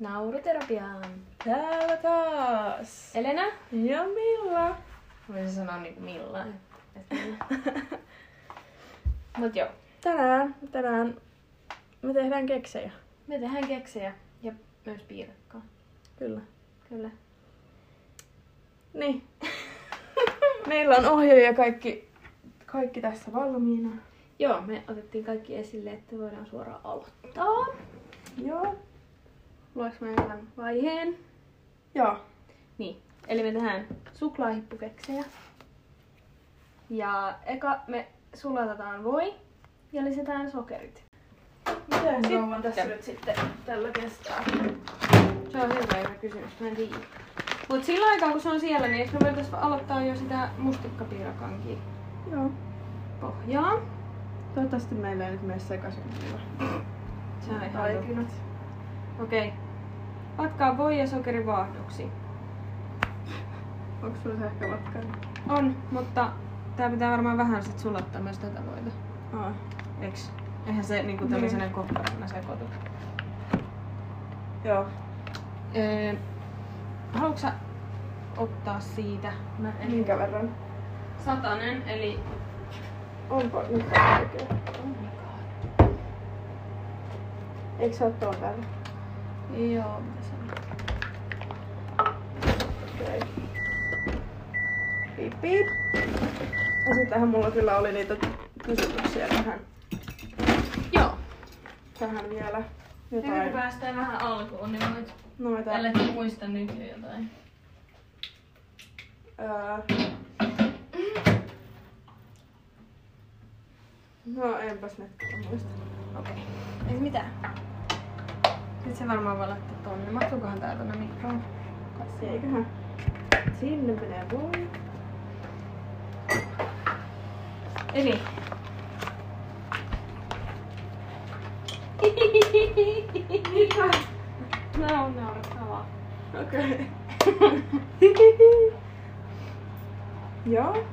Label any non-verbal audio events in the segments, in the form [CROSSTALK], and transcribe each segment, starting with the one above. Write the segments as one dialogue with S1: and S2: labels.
S1: Nauruterapiaan.
S2: Täällä taas.
S1: Elena?
S2: Ja Milla.
S1: Voisin sanoa niinku Milla. Milla. [LAUGHS] Mut joo,
S2: Tänään, tänään me tehdään keksejä.
S1: me tehdään keksejä ja myös piirakkaa.
S2: Kyllä.
S1: Kyllä.
S2: Niin. [LAUGHS] Meillä on ohje ja kaikki, kaikki tässä valmiina.
S1: Joo, me otettiin kaikki esille, että voidaan suoraan aloittaa.
S2: Joo.
S1: Lueks mä tämän vaiheen?
S2: Joo.
S1: Niin, eli me tehdään suklaahippukeksejä. Ja eka me sulatetaan voi ja lisätään sokerit.
S2: Miten kauan tässä nyt sitten tällä kestää?
S1: Se on hirveä hyvä kysymys, mä en tiedä. Mut sillä aikaa kun se on siellä, niin me voitais aloittaa jo sitä mustikkapiirakankin
S2: Joo.
S1: pohjaa?
S2: Toivottavasti meillä ei nyt mene sekaisin.
S1: Se on ihan Okei. Patkaa voi ja sokeri vaahdoksi.
S2: Onko sulla vatkainen?
S1: On, mutta tää pitää varmaan vähän sit sulattaa myös tätä voita.
S2: Aa.
S1: Eiks? Eihän se niinku tämmöisenä kokkarana sekoitu.
S2: Joo.
S1: Öö, haluatko sä ottaa siitä? Mä en...
S2: Minkä verran?
S1: Satanen, eli...
S2: Onpa nyt oikein.
S1: Oh my god.
S2: Eikö sä oo tuon täällä?
S1: Joo, mitä se on?
S2: Okei. Piip piip. Ja sittenhän mulla kyllä oli niitä kysymyksiä tähän,
S1: Joo.
S2: tähän vielä.
S1: Ja kun
S2: Jotain
S1: päästään vähän alkuun, niin voit...
S2: noita.
S1: Ellei muista nyt jo jotain.
S2: Öö. No enpäs nyt muista.
S1: Okei. Okay. Ei mitään. Sitten se varmaan voi laittaa tonne. Mahtuukohan tää tonne mikroon?
S2: Eiköhän. Sinne menee voi.
S1: Eli...
S2: Mitä?
S1: Nää on naurettavaa.
S2: Okei. [LAUGHS] Joo.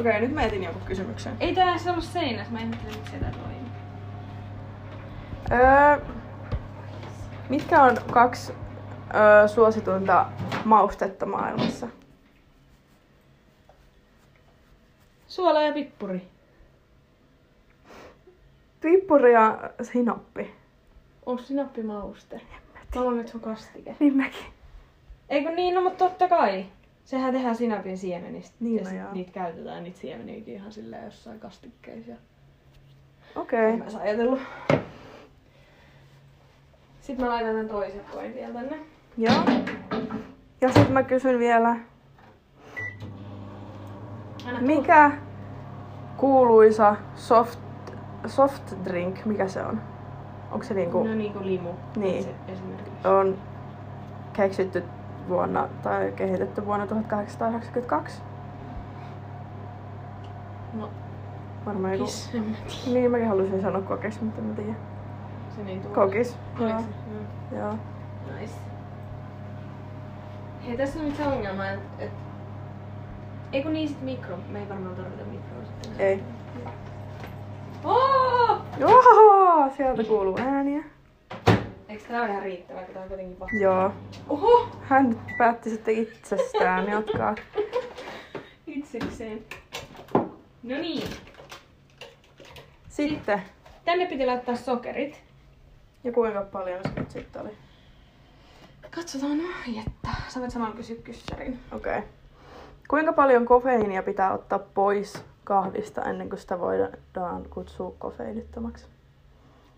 S2: Okei, nyt mä etin jonkun kysymyksen.
S1: Ei tää edes ollut seinässä, mä ihmettelin miksi sitä toimii.
S2: Öö, mitkä on kaksi öö, suosituinta maustetta maailmassa?
S1: Suola ja pippuri.
S2: Pippuri ja sinappi.
S1: Onko sinappi mauste? Mä luulen, että se on kastike.
S2: Niin mäkin.
S1: Eikö niin, no mutta totta kai. Sehän tehdään sinapin siemenistä.
S2: Niin,
S1: ja
S2: no
S1: niitä käytetään, niitä siemeniäkin ihan silleen jossain kastikkeissa.
S2: Okei.
S1: En mä ois ajatellut. Sitten mä laitan tän toisen koin vielä tänne.
S2: Joo. Ja sitten mä kysyn vielä,
S1: Anna
S2: mikä kuuluisa soft, soft drink, mikä se on? Onko se niinku,
S1: No niinku limu.
S2: Niin.
S1: Se esimerkiksi.
S2: on keksitty vuonna tai kehitetty vuonna 1892?
S1: No,
S2: Varmaan joku. Niin, mäkin haluaisin sanoa kokis, mutta en mä tiedä.
S1: Se niin tuli.
S2: Kokis. Joo.
S1: Joo. Nice. Hei, tässä on nyt se ongelma, että... Et... Ei kun niin sit mikro. Me ei varmaan tarvita mikroa sitten.
S2: Ei.
S1: Oh!
S2: Joo, sieltä kuuluu ääniä.
S1: Eikö tää ole ihan riittävä, kun tää on kuitenkin vasta?
S2: Joo.
S1: Oho!
S2: Hän päätti sitten itsestään jatkaa. [LAUGHS]
S1: Itsekseen. No niin.
S2: Sitten.
S1: Tänne piti laittaa sokerit.
S2: Ja kuinka paljon se nyt sitten oli?
S1: Katsotaan ohjetta. Sä voit samalla kysyä kyssärin.
S2: Okei. Okay. Kuinka paljon kofeiinia pitää ottaa pois kahvista ennen kuin sitä voidaan kutsua kofeiinittomaksi?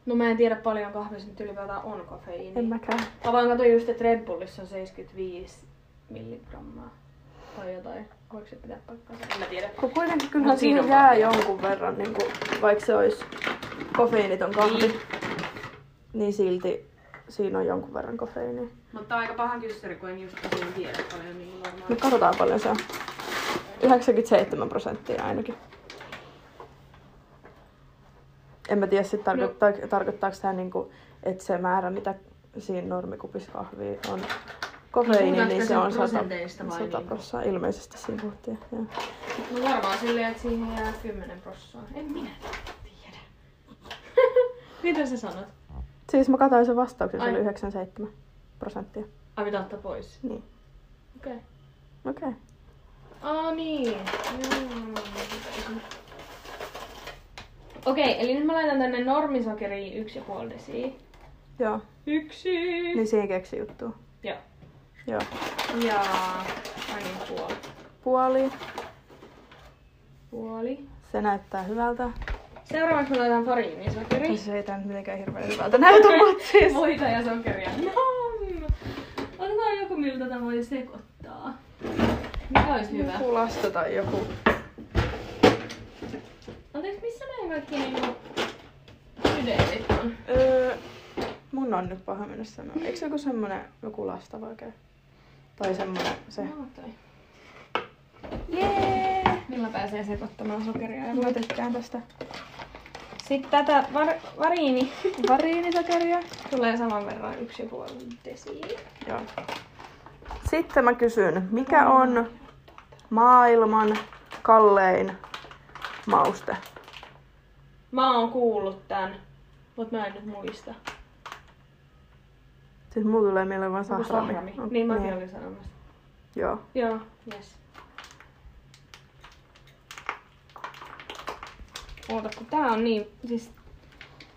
S1: No mä en tiedä paljon kahvissa nyt ylipäätään on kofeiini.
S2: En mäkään.
S1: Mä vaan katsoin just, että Red Bullissa on 75 milligrammaa. Tai jotain. Voiko se pitää paikkaansa? En mä tiedä.
S2: Kun kuitenkin kyllähän
S1: siinä
S2: jää jonkun verran, niin kuin, vaikka se olisi kofeiiniton kahvi,
S1: Niin.
S2: Niin. niin silti siinä on jonkun verran kofeiinia.
S1: Mutta aika paha kyssäri, kun en just tosiaan tiedä paljon niin varmaan.
S2: Nyt katsotaan paljon se on. 97 prosenttia ainakin. En mä tiedä sit tarkoittaa, no. tarkoittaako tämä niinku, että se määrä, mitä siinä normikupissa kahvia on kofeiini,
S1: Puhutaanko
S2: niin se on 100,
S1: prosenteista vai
S2: 100
S1: niinku?
S2: prosenttia. Ilmeisesti siinä puhuttiin. Joo.
S1: No varmaan silleen, että siihen jää 10 prossaa. En minä tiedä. [LAUGHS] Mitä sä sanot?
S2: Siis mä katsoin sen vastauksen, se
S1: Ai.
S2: oli 97. prosenttia.
S1: Ai pitää ottaa pois.
S2: Niin.
S1: Okei. Okay.
S2: Okei. Okay.
S1: Aa niin. Okei, eli nyt mä laitan tänne normisokeriin yksi ja puoli desiä.
S2: Joo.
S1: Yksi.
S2: Niin siihen keksi juttu.
S1: Joo.
S2: Joo.
S1: Ja ai niin, puoli.
S2: Puoli.
S1: Puoli.
S2: Se näyttää hyvältä.
S1: Seuraavaksi mä laitan fariinisokeri.
S2: Se ei tää nyt mitenkään hirveän hyvältä näytä, [LAUGHS] mutta siis...
S1: Voita ja sokeria. Nom! Otetaan joku, miltä tätä voi sekoittaa. Mikä olisi hyvä?
S2: Joku lasta tai joku.
S1: Anteeksi, missä meidän kaikki niinku sydeelit on?
S2: Öö, mun on nyt paha mennä sanoa. Eikö se joku semmonen, joku lasta vai käy? Tai semmonen se.
S1: No, toi.
S2: Jee!
S1: Millä pääsee sekoittamaan sokeria ja
S2: Mä tykkään tästä.
S1: Sitten tätä var- variini [LAUGHS]
S2: Variinisokeria.
S1: tulee saman verran yksi puoli desiä.
S2: Joo. Sitten mä kysyn, mikä on maailman kallein mauste?
S1: Mä oon kuullut tän, mut mä en nyt muista.
S2: Siis mulla tulee mieleen vaan sahrami.
S1: sahrami. Niin mäkin olin sanomassa.
S2: Joo.
S1: Joo, yes. Oota, kun tää on niin, siis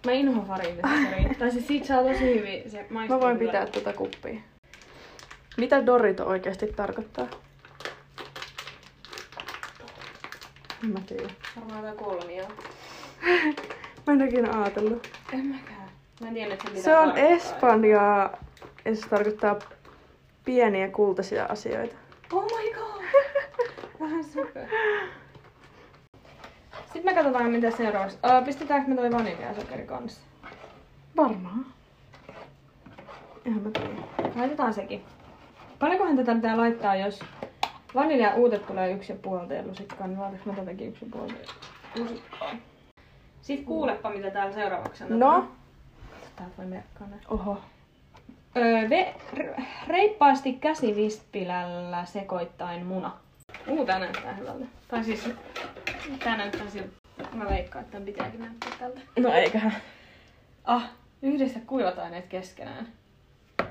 S1: mä inhoan fariinisokeria. tai siis siitä saa tosi hyvin, se maistuu
S2: Mä voin
S1: kyllä.
S2: pitää tätä kuppia. Mitä Dorito oikeasti tarkoittaa? En mä tiedä.
S1: Varmaan jotain kolmia.
S2: Mä en ikinä ajatellut.
S1: En mäkään. Mä en tiedä, että mitä
S2: Se on. Espanjaa ja se tarkoittaa pieniä kultaisia asioita.
S1: Oh my god! [LAUGHS] Vähän söpö. Sitten me katsotaan mitä seuraavaksi. Uh, pistetäänkö me toi vaniljasokeri kanssa?
S2: Varmaan. Eihän mä tiedä.
S1: Laitetaan sekin. Paljonkohan tätä pitää laittaa, jos vanilja uutet tulee yksi ja puoli teelusikkaa, niin laitanko mä tätäkin yksi ja puoli lusikkaa? Sitten kuulepa, mitä täällä seuraavaksi sanotaan.
S2: No.
S1: Täältä voi merkkaa näin.
S2: Oho.
S1: Öö, ve, reippaasti käsivispilällä sekoittain muna. Uu, tää näyttää hyvältä. Tai siis, tää näyttää siltä. Mä veikkaan, että tän pitääkin näyttää tältä.
S2: No eiköhän.
S1: Ah, yhdistä kuivat aineet keskenään.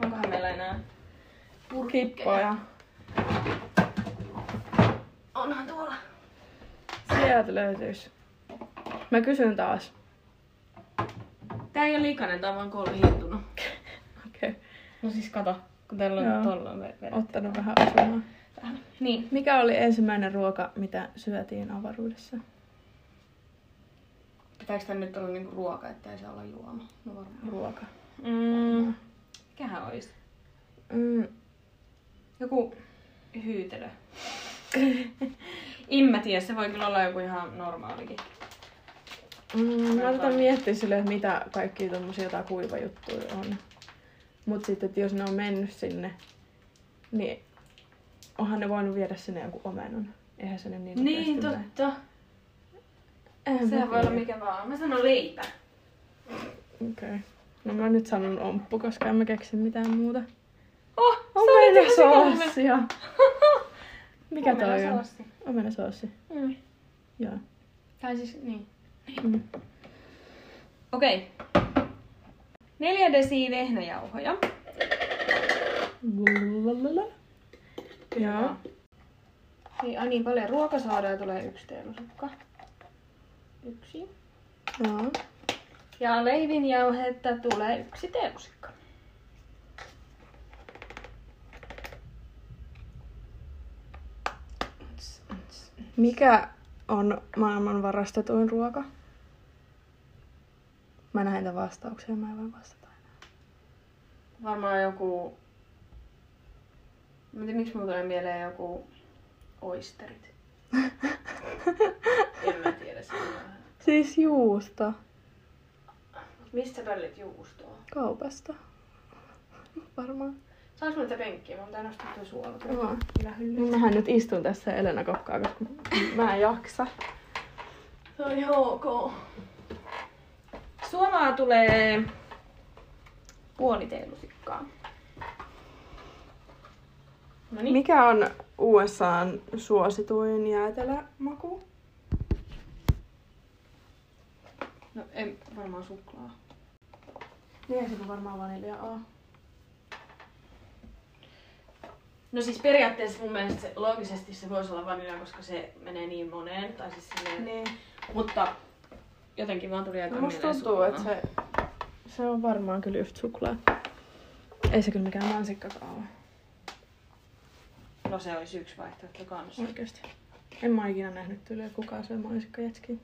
S1: Onkohan meillä enää
S2: Kippoja.
S1: Onhan tuolla.
S2: Sieltä löytyis. Mä kysyn taas.
S1: Tää ei ole likainen, tää on vaan kolhiittunut. [LAUGHS]
S2: Okei. Okay.
S1: No siis kato, kun teillä on
S2: Joo.
S1: tuolla on ve- vedetty.
S2: Ottanut vähän osumaan.
S1: Niin.
S2: Mikä oli ensimmäinen ruoka, mitä syötiin avaruudessa?
S1: Pitääkö tän nyt olla niinku ruoka, ettei se olla juoma? No varmaan.
S2: Ruoka.
S1: Mm. Mikähän olisi?
S2: Mm.
S1: Joku hyytelö. [LAUGHS] en mä tiedä, se voi kyllä olla joku ihan normaalikin.
S2: Mm, mä aloitan miettiä sille, että mitä kaikkia tommosia jotain kuivajuttuja on. Mut sitten, että jos ne on mennyt sinne, niin onhan ne voinut viedä sinne jonkun omenon. Eihän se nyt niin
S1: Niin, totta.
S2: Eihän
S1: Sehän voi olla mikä vaan. Mä sanon leipä.
S2: Okei. Okay. No mä nyt sanon omppu, koska en mä keksi mitään muuta.
S1: Oh.
S2: Omenasoossia. Mikä toi on?
S1: Omenasoossi. Mm.
S2: Joo.
S1: Tai siis, niin.
S2: Mm.
S1: Okei. Neljä desiä vehnäjauhoja.
S2: Lalalala. Joo.
S1: Niin, ai niin paljon ruokasoodaa tulee yksi teelusukka. Yksi.
S2: Joo.
S1: Ja leivinjauhetta tulee yksi teelusikka.
S2: Mikä on maailman varastetuin ruoka? Mä näin tämän vastauksia, mä en voi vastata enää.
S1: Varmaan joku... Mä en tiedä, miksi mulla tulee mieleen joku oisterit. [LAUGHS] en mä tiedä vähän.
S2: Siis juusto.
S1: Mistä pöllit juustoa?
S2: Kaupasta. Varmaan.
S1: Saanko mä tätä penkkiä? Mä pitää nostaa tuo suola.
S2: Joo. Mähän nyt istun tässä Elena kokkaa, koska mä en jaksa.
S1: Se on ihan ok. Suolaa tulee puoli teelusikkaa. No niin.
S2: Mikä on USAn suosituin jäätelömaku?
S1: No en varmaan suklaa.
S2: Niin ei se varmaan vanilja oo.
S1: No siis periaatteessa mun mielestä se, loogisesti se voisi olla vanilja, koska se menee niin moneen. Tai siis silleen,
S2: Niin.
S1: Mutta jotenkin vaan tuli aika
S2: No musta
S1: mieleen
S2: tuntuu, että se, se on varmaan kyllä just suklaa. Ei se kyllä mikään mansikkakaan ole.
S1: No se olisi yksi vaihtoehto kanssa.
S2: Oikeesti. En mä ikinä nähnyt tyyliä kukaan syö mansikkajätskiä.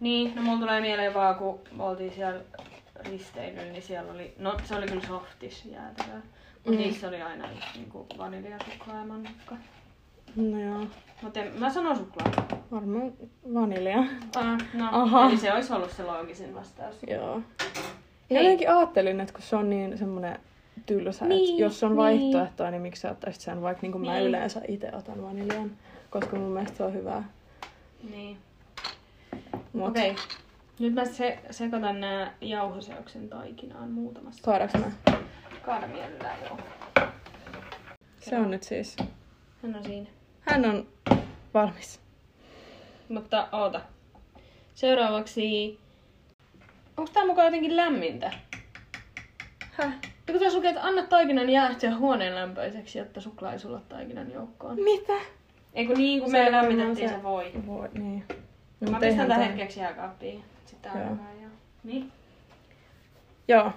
S1: Niin, no mulla tulee mieleen vaan, kun oltiin siellä risteilyllä, niin siellä oli, no se oli kyllä softis jäätävää. Mutta
S2: Mm.
S1: niissä oli aina niinku vanilja, suklaa ja mannikka.
S2: No joo,
S1: Mutta mä sanon suklaa.
S2: varmaan vanilja.
S1: Ah, no,
S2: Aha.
S1: eli se olisi ollut se loogisin vastaus.
S2: Joo.
S1: Hei.
S2: Jotenkin ajattelin, että kun se on niin semmonen tylsä,
S1: Niin,
S2: että jos on
S1: niin.
S2: vaihtoehtoa, niin miksi sä ottaisit sen, vaikka niin kuin mä
S1: Niin.
S2: yleensä itse otan vaniljan, koska mun mielestä se on hyvää.
S1: Niin.
S2: Mut
S1: Okei. Okay. Nyt mä se, sekoitan nää jauhoseoksen taikinaan muutamassa.
S2: kaadaanko mä?
S1: Kaada mielellään, joo.
S2: Se on nyt siis.
S1: Hän on siinä.
S2: Hän on valmis.
S1: Mutta oota. Seuraavaksi... Onko tää mukaan jotenkin lämmintä?
S2: Häh?
S1: Ja kun tässä lukee, että anna taikinan jäähtyä huoneen lämpöiseksi, jotta suklaa ei sulla taikinan joukkoon.
S2: Mitä?
S1: Eikö niin, kun
S2: Se
S1: me lämmitettiin
S2: se-
S1: se voi.
S2: Voi, niin.
S1: Mä
S2: No, mut
S1: pistän
S2: tää-
S1: hetkeksi jääkaappiin. Sitten tää
S2: Joo.
S1: on jo. Niin.
S2: Joo.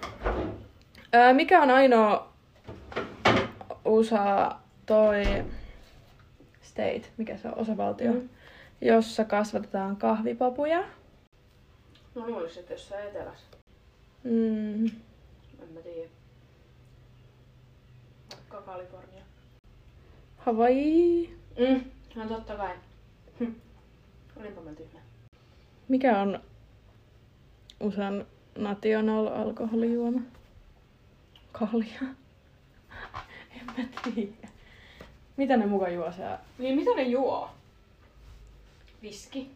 S2: Öö, mikä on ainoa USA toi state, mikä se on, osavaltio,
S1: mm.
S2: jossa kasvatetaan kahvipapuja?
S1: No luulisin, että jossain etelässä.
S2: Mm.
S1: En mä tiedä. Vaikka Kalifornia.
S2: Hawaii.
S1: Mm. No totta kai. Hm. Olinpa mä tyhmä.
S2: Mikä on USAn national alkoholijuoma? Kalja. [LAUGHS] en mä tiedä. Mitä ne muka juo siellä?
S1: Niin mitä ne juo? Viski.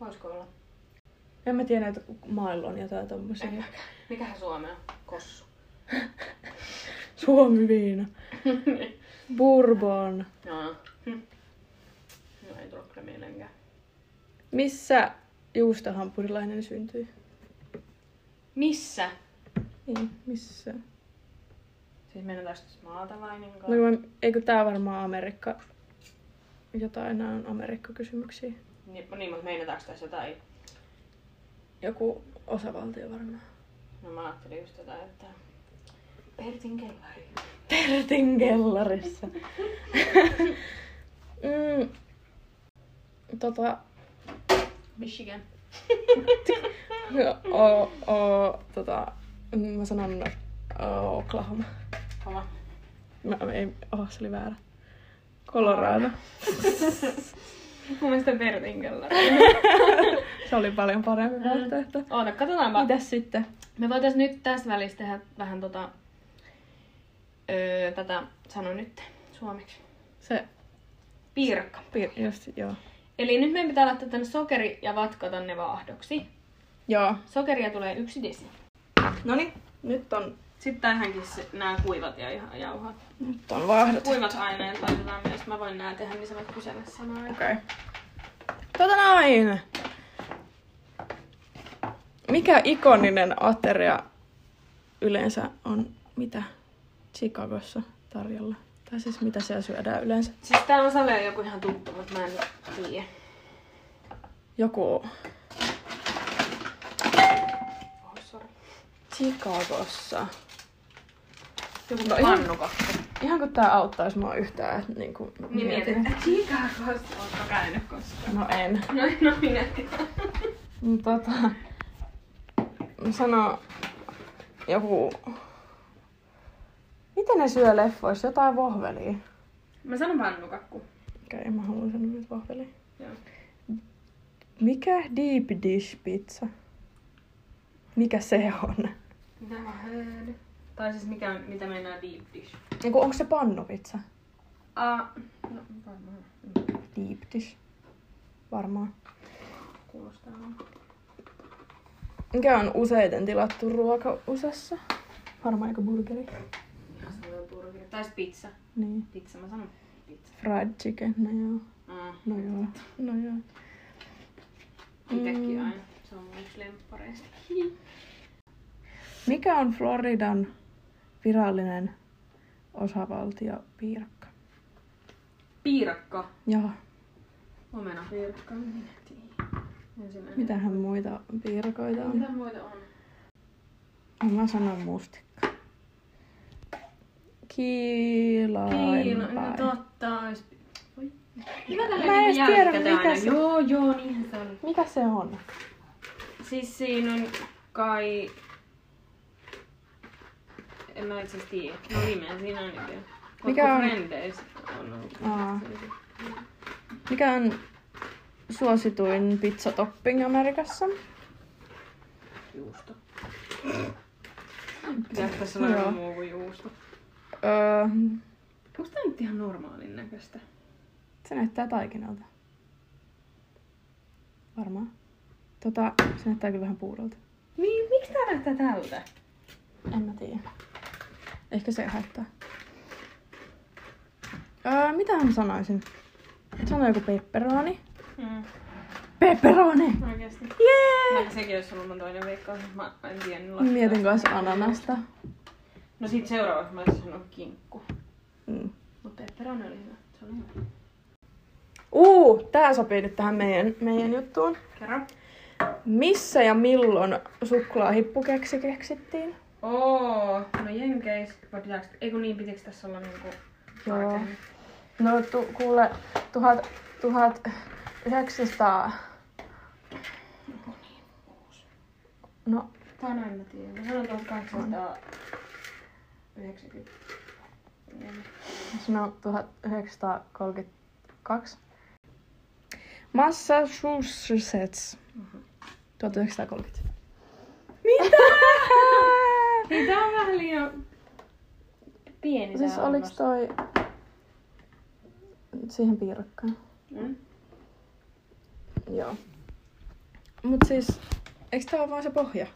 S1: Voisiko olla?
S2: En mä tiedä, että mailla on jotain tommosia.
S1: Mikähän Suomea? Kossu. [LAUGHS]
S2: Suomi viina. Bourbon.
S1: Joo. Hm. No ei tule kyllä mielenkään.
S2: Missä juustohampurilainen syntyi?
S1: Missä?
S2: Niin, missä?
S1: Siis mennään tästä maatalainen
S2: No, mä, eikö tää varmaan Amerikka? Jotain, nää on Amerikka-kysymyksiä.
S1: Niin, niin mutta meinataanko tässä jotain?
S2: Joku osavaltio varmaan.
S1: No mä ajattelin just jotain, että Pertin kellari.
S2: Pertin kellarissa. mm, tota,
S1: Michigan. [LAUGHS]
S2: o, o, tota, mä sanon Oklahoma.
S1: Oma.
S2: Mä, ei, oh, se oli väärä. Colorado. [LAUGHS]
S1: Mun mielestä Pertin kellari. [LAUGHS]
S2: Se oli paljon parempi vaihtoehto.
S1: Oota, katsotaanpa.
S2: Mitäs sitten?
S1: Me voitais nyt tässä välissä tehdä vähän tota... Öö, tätä, sano nyt suomeksi.
S2: Se,
S1: Piirakka.
S2: pir, just, joo.
S1: Eli nyt meidän pitää laittaa tänne sokeri ja vatkata ne vaahdoksi.
S2: Joo.
S1: Sokeria tulee yksi desi.
S2: Noni, nyt on,
S1: Sitten tähänkin se, nämä kuivat ja ihan jauhat.
S2: nyt on vaahdot.
S1: Kuivat aineet laitetaan myös. Mä voin nää tehdä, niin sä voit kysellä samaan.
S2: Okei. Okay. Tota noin! Mikä ikoninen ateria yleensä on mitä Chicagossa tarjolla? Tai siis mitä siellä syödään yleensä?
S1: Siis tää on Saleen joku ihan tuttu, mutta mä en tiedä.
S2: Joku
S1: Oh, sorry.
S2: Chicagossa.
S1: Joku
S2: No ihan-
S1: pannukakku.
S2: Ihan kun tää auttaisi mua yhtään, että niinku
S1: Niin mietin, että Chicagossa ootko käynyt koskaan?
S2: No en.
S1: No, no minäkin.
S2: Mut Tota, mä sanon joku... Mitä ne syö leffoissa? Jotain vohvelia.
S1: Mä sanon pannukakku.
S2: Okei, okay, mä haluan sanoa nyt vohvelia.
S1: Joo.
S2: Mikä deep dish pizza? Mikä se on?
S1: Mitä mä heard? Tai siis mikä, mitä meinaa deep dish?
S2: Niinku, onko se pannupizza?
S1: Ah, no varmaan.
S2: Deep dish. Varmaan.
S1: Kuulostaa.
S2: Mikä on useiten tilattu ruoka USAssa? Varmaan joku burgeri.
S1: Tai pizza.
S2: Niin.
S1: Pizza, mä sanon pizza.
S2: Fried chicken, no joo.
S1: Mm.
S2: No joo. No joo.
S1: Itekin
S2: Mm.
S1: aina. Se on mun yksi lemppareista.
S2: Mikä on Floridan virallinen osavaltiopiirakka.
S1: Piirakka.
S2: Joo.
S1: Omena piirakka. Minä tiedän. Ensimmäinen.
S2: Mitähän muita piirakoita on?
S1: Mitä muita on?
S2: Mä sanon mustikka. Kiilain
S1: Kiilo, no totta. Hyvä tällä
S2: Mä en edes tiedä, mikä
S1: aina.
S2: se-
S1: Joo, joo, niinhän se oli.
S2: Mikä se on?
S1: Siis siinä on kai... En mä itse asiassa tiedä. No nimeä siinä on nyt.
S2: Mikä on-
S1: Frendeis on ollut.
S2: Aa. Mikä on suosituin pizzatopping Amerikassa?
S1: Juusto. Pitääkö tässä olla muu kuin juusto?
S2: Öö,
S1: Onko tää nyt ihan normaalin näköistä?
S2: se näyttää taikinalta. Varmaan. Tota, se näyttää kyllä vähän puurolta.
S1: Niin, miksi tää näyttää tältä?
S2: En mä tiedä. Ehkä se haittaa. Öö, mitä mä sanoisin? Sano joku pepperoni.
S1: Mm.
S2: Pepperoni!
S1: Oikeesti.
S2: Jee!
S1: No, sekin olisi ollut mun toinen veikkaus, mä en tiedä.
S2: Mietin kanssa ananasta.
S1: No sit seuraavaksi mä olisin sanonut kinkku.
S2: Mm.
S1: Mut pepperoni oli hyvä. Se oli hyvä.
S2: Uh, tää sopii nyt tähän meidän, meidän juttuun.
S1: Kerro.
S2: Missä ja milloin suklaahippukeksi keksittiin?
S1: Oo, oh, no jenkeis. Pitääks, ei kun niin, pitikö tässä olla niinku
S2: Joo. No tu, kuule, tuhat, tuhat 1900...
S1: Niin, no. Tänään mä tiedän. Mä sanon
S2: 1800... 1932. Massachusetts.
S1: Mm-hmm.
S2: 1930.
S1: Mitä? [LAUGHS] Tämä on vähän liian pieni
S2: Siis oliks toi siihen piirrakkaan?
S1: Mm.
S2: Joo. Mut siis, eikö tää ole vaan se pohja?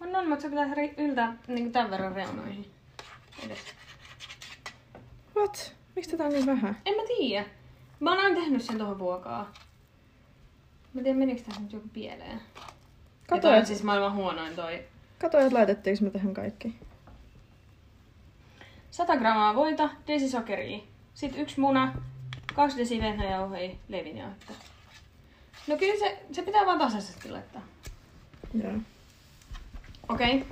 S1: On, on, mutta se pitää ri- yltää niinku tän verran reunoihin. Edes.
S2: What? Miksi tätä on niin vähän?
S1: En mä tiedä. Mä oon aina tehnyt sen tohon vuokaa. Mä en tiedä menikö tässä nyt joku pieleen.
S2: Kato,
S1: toi on
S2: et,
S1: siis maailman huonoin toi.
S2: kato, et laitettiinko me tähän kaikki.
S1: 100 grammaa voita, desisokeria, sitten yksi muna, kaksi desi vehnäjauhea, leivinjauhetta. No kyllä se, se pitää vaan tasaisesti laittaa.
S2: Joo.
S1: Okei. Okay.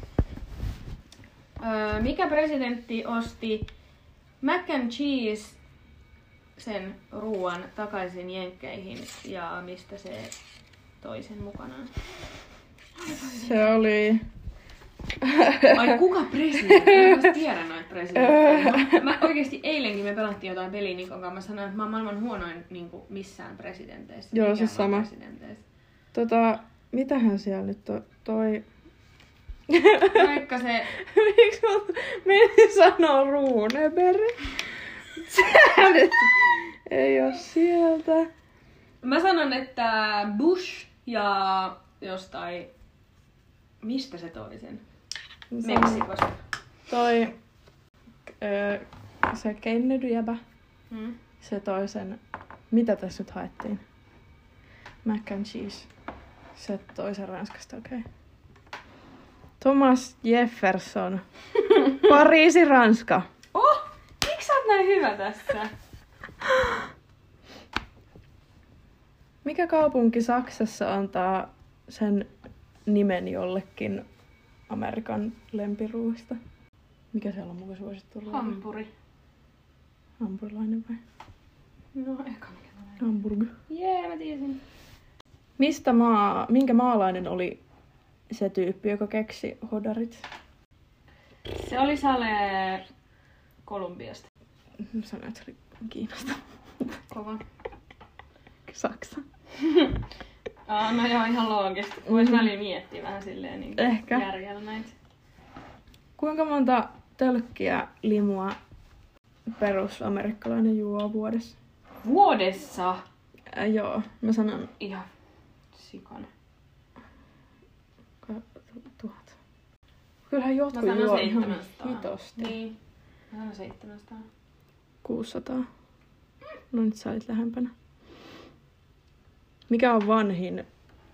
S1: Öö, mikä presidentti osti mac and cheese sen ruoan takaisin Jenkkeihin ja mistä se toi sen mukanaan?
S2: Se oli...
S1: Ai kuka presidentti? Mä en tiedä noita presidenttejä. Mä, mä oikeesti eilenkin me pelattiin jotain peliä Nikon kanssa. Mä sanoin, että mä oon maailman huonoin niin kuin missään presidenteissä.
S2: Joo, siis sama. Tota, mitähän siellä nyt on? Toi...
S1: Vaikka se...
S2: Miksi mä menin sanoa Runeberg? Sehän nyt ei oo sieltä.
S1: Mä sanon, että Bush ja jostain... Mistä se toi sen? Meksikosta.
S2: Toi... Öö, se Kennedy-jäbä.
S1: Hmm?
S2: Se toi sen... Mitä tässä nyt haettiin? Mac and cheese. Se toi sen Ranskasta, okei. Okay. Thomas Jefferson. [LAUGHS] Pariisi, Ranska.
S1: Oh! Miksi sä oot näin hyvä tässä?
S2: Mikä kaupunki Saksassa antaa sen nimen jollekin Amerikan lempiruuista? Mikä siellä on muka suosittu ruoka?
S1: Hampuri.
S2: Hampurilainen vai?
S1: No, eka mikä.
S2: Hamburg.
S1: Jee, mä tiesin.
S2: Mistä maa, minkä maalainen oli se tyyppi, joka keksi hodarit?
S1: Se oli Sale Kolumbiasta. [LAUGHS]
S2: Sanoit, että se oli Kiinasta. [LAUGHS]
S1: Kova.
S2: Saksa.
S1: Aa, [LAUGHS] no joo, ihan loogista. Vois väliin miettiä vähän silleen niin
S2: Ehkä.
S1: järjellä näitä.
S2: Kuinka monta tölkkiä limua perusamerikkalainen juo vuodessa?
S1: Vuodessa?
S2: Äh, joo, mä sanon
S1: Ihan sikana.
S2: ka- tu- tuhat. Kyllähän
S1: Mä
S2: jotkut
S1: sanon
S2: juo ihan
S1: 700.
S2: hitosti.
S1: Niin. Mä sanon 700.
S2: 600. No nyt sä olit lähempänä. Mikä on vanhin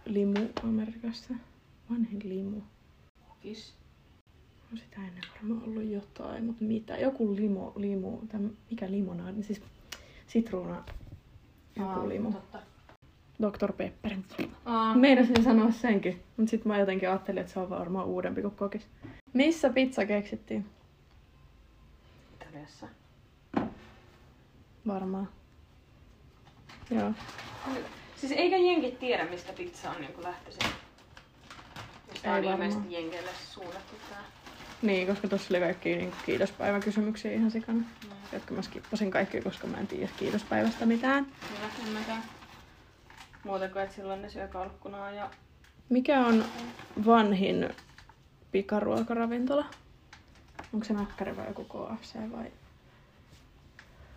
S2: limu Amerikassa? Vanhin limu.
S1: Kis.
S2: On sitä ennen varmaan ollut jotain, mutta mitä? Joku limo, limu, tai mikä limonaadi, siis sitruuna, joku
S1: Aa,
S2: limu.
S1: Totta.
S2: Dr. Pepper.
S1: Aa,
S2: Meinasin sanoa senkin, mutta sitten mä jotenkin ajattelin, että se on varmaan uudempi kuin kokis. Missä pizza keksittiin?
S1: Italiassa.
S2: Varmaan. Joo.
S1: Siis eikä jenkit tiedä, mistä pizza on niin lähtöisin. Jos tää
S2: Ei
S1: on ilmeisesti jenkeille suunnattu tää.
S2: Niin, koska tuossa oli kaikki niin kiitospäiväkysymyksiä ihan sikana.
S1: Mm.
S2: Jotka mä skippasin kaikki, koska mä en tiedä kiitospäivästä mitään.
S1: Hyvä, en mäkään. Muuta kuin, että silloin ne syö kalkkunaa ja...
S2: Mikä on vanhin pikaruokaravintola? Onko se Mäkkäri vai joku KFC vai?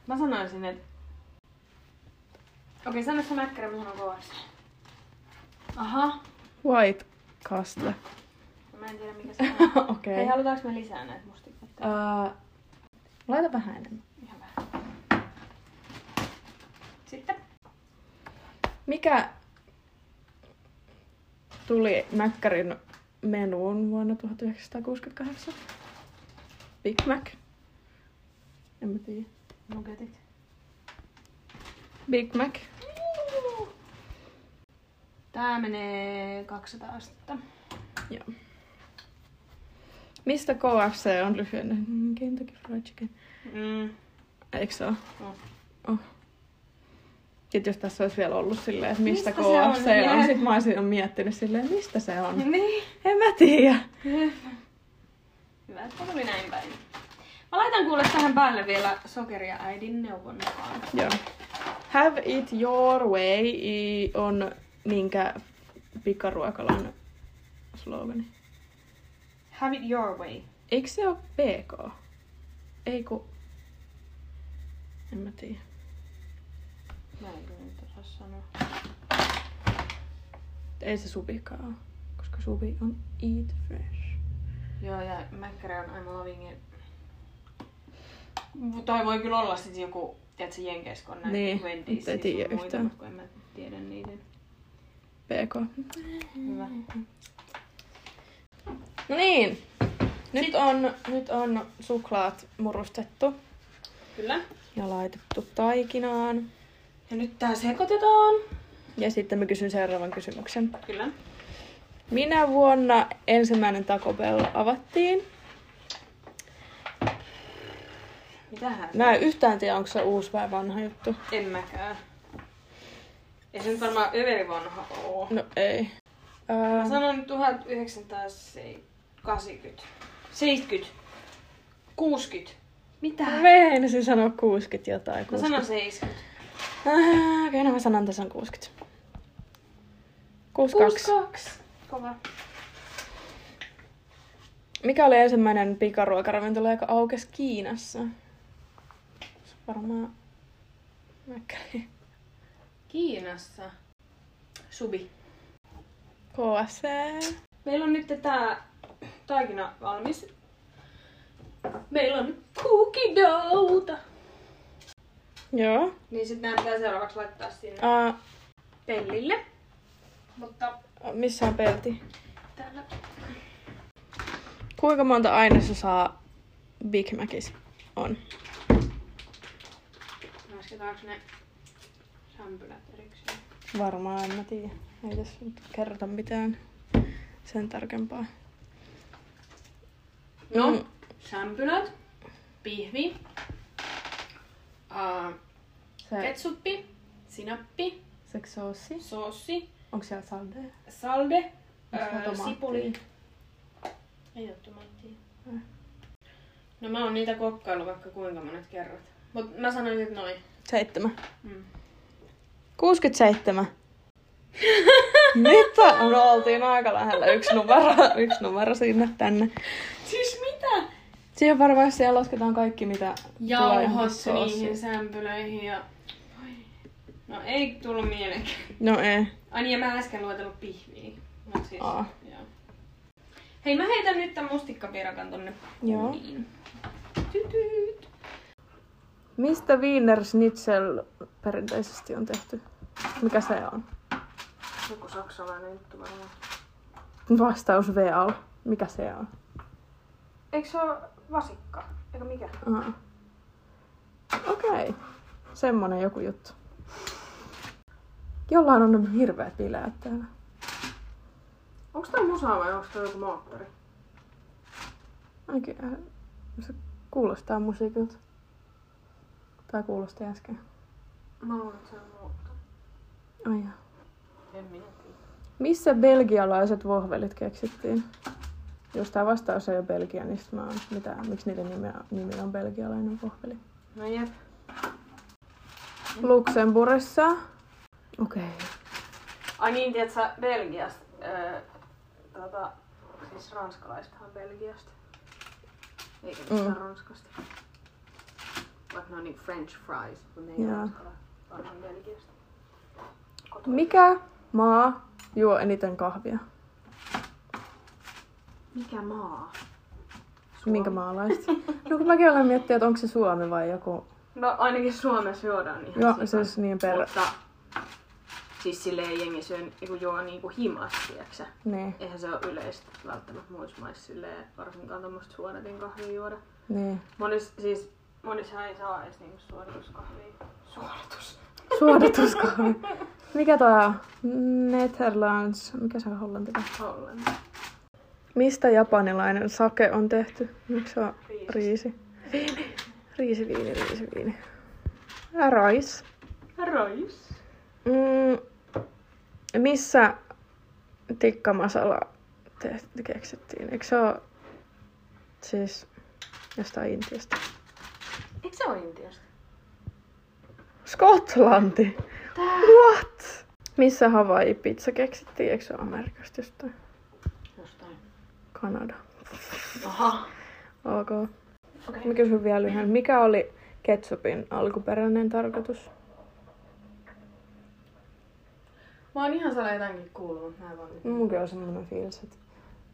S1: Mä sanoisin, että... Okei, sano se mäkkärä, mä sanon KFC. Aha,
S2: White Castle.
S1: mä en tiedä mikä se on. [LAUGHS]
S2: Okei.
S1: Hei, halutaanko me lisää näitä mustikoita?
S2: Uh, laita vähän enemmän.
S1: Ihan vähän. Sitten.
S2: Mikä tuli Mäkkärin menuun vuonna 1968? Big Mac? En mä tiedä.
S1: Nugetit.
S2: Big Mac.
S1: Tää menee 200 astetta.
S2: Joo. Mistä KFC on lyhyen? Mm, Kentucky Fried Chicken.
S1: Mm.
S2: Eikö se ole?
S1: On.
S2: Oh. Sitten jos tässä olisi vielä ollut silleen, että mistä,
S1: Mistä se on?
S2: KFC on, on
S1: Jep.
S2: sit mä olisin miettinyt silleen, mistä se on.
S1: Niin.
S2: En mä tiedä.
S1: Hyvä, että tuli näin päin. Mä laitan kuule tähän päälle vielä sokeria äidin neuvon mukaan.
S2: Joo. Have it your way on minkä pikaruokalan slogani.
S1: Have it your way.
S2: Eikö se ole PK? Ei ku... En mä tiedä.
S1: Mä en kyllä nyt osaa sanoa.
S2: Ei se subikaan ole, koska subi on eat fresh.
S1: Joo, ja Mäkkärä on I'm loving it. Toi voi kyllä olla sit joku, tiedätkö, Jenkeissä, kun on näitä
S2: Niin,
S1: Wendy's
S2: mutta ei tiedä
S1: muita,
S2: yhtään.
S1: kun en mä tiedä niiden.
S2: PK.
S1: Hyvä.
S2: No niin. Nyt on, nyt on suklaat murustettu
S1: Kyllä.
S2: ja laitettu taikinaan.
S1: Ja nyt tää sekoitetaan.
S2: Ja sitten mä kysyn seuraavan kysymyksen.
S1: Kyllä.
S2: Minä vuonna ensimmäinen Taco Bell avattiin?
S1: Mitähän?
S2: Mä en yhtään tiedä, onko se uusi vai vanha juttu.
S1: En mäkään. Ei se nyt varmaan överi vanha oo.
S2: No ei.
S1: Mä
S2: Ää,
S1: sanon 1980. 70. 60. Mitä?
S2: Meinasin sanoa 60 jotain.
S1: Mä
S2: 60.
S1: sanon 70.
S2: Ah, Okei, no mä sanon tasan 60. 62.
S1: 62. Kova.
S2: Mikä oli ensimmäinen pikaruokaravintola, joka aukesi Kiinassa? Se varmaan... Mäkkäri.
S1: Kiinassa. Subi.
S2: KFC.
S1: Meillä on nyt tää taikina valmis. Meillä on cookie doughta.
S2: Joo.
S1: Niin sitten nämä pitää seuraavaksi laittaa sinne
S2: Uh,
S1: pellille. Mutta
S2: missä on pelti?
S1: täällä
S2: Kuinka monta ainesta saa Big Macis on?
S1: lasketaanko ne sämpylät erikseen.
S2: Varmaan, en mä tiedä. Ei tässä nyt kerrota mitään sen tarkempaa.
S1: No,
S2: Mm.
S1: sämpylät, pihvi, uh,
S2: Se,
S1: ketsuppi, sinappi,
S2: se soosi.
S1: soossi,
S2: Onko siellä salde?
S1: salde,
S2: siellä
S1: ää,
S2: tomaattia?
S1: sipuli. Ei oo tomaattia.
S2: Äh.
S1: No mä oon niitä kokkailu vaikka kuinka monet kerrat. Mut mä sanoisin, että noin.
S2: Seitsemän.
S1: Mm.
S2: 67. [LAUGHS] Mitä? No oltiin aika lähellä. Yksi numero, yksi numero sinne tänne.
S1: Siis mitä?
S2: Siihen varmaan siellä lasketaan kaikki, mitä tulee
S1: Jauhot
S2: johonkin soosiin.
S1: niihin sämpylöihin ja... Oi. No ei tullut mieleen.
S2: No ei.
S1: Ai niin, ja mä äsken luetellut pihviä. Mut siis,
S2: Aa.
S1: joo. Hei, mä heitän nyt tän mustikkapiirakan tonne
S2: Joo.
S1: uuniin. Tytyyt.
S2: Mistä Wiener Schnitzel perinteisesti on tehty? Mikä se on?
S1: Joku saksalainen juttu varmaan.
S2: Vastaus Veal. Mikä se on?
S1: Eikö se ole vasikka? Eikä mikä?
S2: Aa. Okei. Okay. Semmonen joku juttu. Jollain on nämä hirveät bileet täällä.
S1: Onko tää musa vai onko tää joku moottori?
S2: Ainakin äh, se kuulostaa musiikilta. Tai kuulosti äsken.
S1: Mä luulen, että se on moottori.
S2: Ai jaa.
S1: En minä tiedä.
S2: Missä belgialaiset vohvelit keksittiin? Jos tämä vastaus ei ole Belgia, niin mä oon, mitä, miksi niiden nimi, nimi on belgialainen vohveli?
S1: No jep.
S2: Luxemburgissa. Okei. Okay.
S1: Ai niin, tiedätkö, Belgiasta. Öö, tota, siis ranskalaisethan Belgiasta. Eikä mistään
S2: Mm.
S1: Ranskasta. Vaikka ne on niin French fries, mutta ne ei ranskalaiset, vaan Belgiasta. Kotoa.
S2: Mikä maa juo eniten kahvia?
S1: Mikä maa?
S2: Minkä maalaiset? No kun mäkin olen miettinyt, että onko se Suomi vai joku...
S1: No ainakin Suomessa juodaan ihan
S2: Joo, se olisi niin per...
S1: Mutta siis silleen jengi syö, niinku juo niinku himas, tiiäksä.
S2: Niin,
S1: Eihän se ole yleistä välttämättä muissa maissa silleen, varsinkaan tämmöistä suodatin kahvia juoda.
S2: niin.
S1: Monis, siis, monissahan ei saa edes niinku suodatuskahvia. Suodatus.
S2: Suodatuskahvi. Mikä tää on? Netherlands. Mikä se on hollantilainen?
S1: Hollanti.
S2: Mistä japanilainen sake on tehty? Miksi se on riisi? Viini. Riisi, viini, riisi, viini. Rais.
S1: Rais.
S2: Mm, missä tikkamasala tehty, keksittiin? Eikö se ole siis jostain Intiasta?
S1: Eikö se ole Intiasta?
S2: Skotlanti!
S1: Tää.
S2: What? Missä Hawaii-pizza keksittiin? Eikö se ole Amerikasta? Jostain. Kanada.
S1: Aha.
S2: Ok.
S1: Okei.
S2: Mä kysyn vielä yhden. Mikä oli ketsupin alkuperäinen tarkoitus?
S1: Mä oon ihan sale jotainkin kuullut, mutta mä en vaan...
S2: Munkin on semmoinen fiilis, että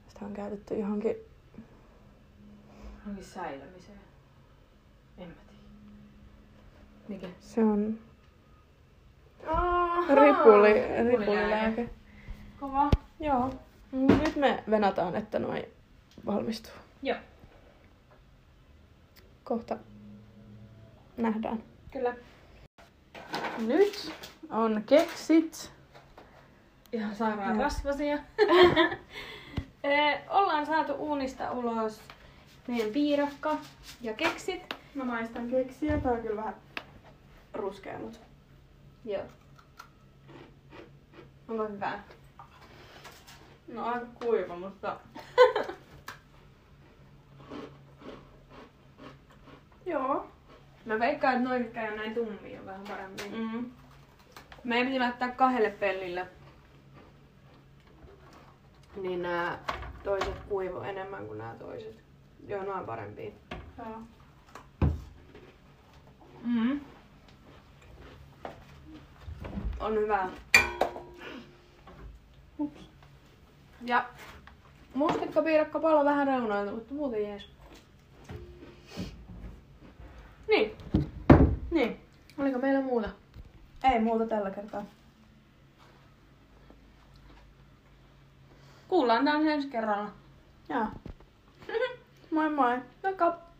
S2: sitä on käytetty johonkin...
S1: Onkin säilymiseen. En mä tiedä. Mikä?
S2: Se on
S1: Aha,
S2: ripuli, ripulilääke.
S1: Kova.
S2: Joo. Nyt me venataan, että noin valmistuu.
S1: Joo.
S2: Kohta nähdään.
S1: Kyllä.
S2: Nyt on keksit.
S1: Ihan sairaan rasvasia. [LAUGHS] Eh, Ollaan saatu uunista ulos meidän piirakka ja keksit.
S2: Mä maistan keksiä. Tää on kyllä vähän ruskea, mutta...
S1: Joo. Onko hyvää?
S2: No aika kuiva, mutta... [LAUGHS] Joo.
S1: Mä veikkaan, että noin käy näin tummia on vähän paremmin. Mm.
S2: Mm.
S1: Meidän piti laittaa kahdelle pellille. Niin nämä toiset kuivu enemmän kuin nämä toiset. Joo, nämä on parempia.
S2: Joo.
S1: Mm. On hyvä.
S2: Ups.
S1: Ja mustikkapiirakka palo vähän reunoilta, mutta muuten jees. Niin,
S2: Niin.
S1: oliko meillä muuta?
S2: Ei muuta tällä kertaa.
S1: Kuullaan taas ensi kerralla.
S2: Joo. [LAUGHS] moi moi.
S1: Moikka!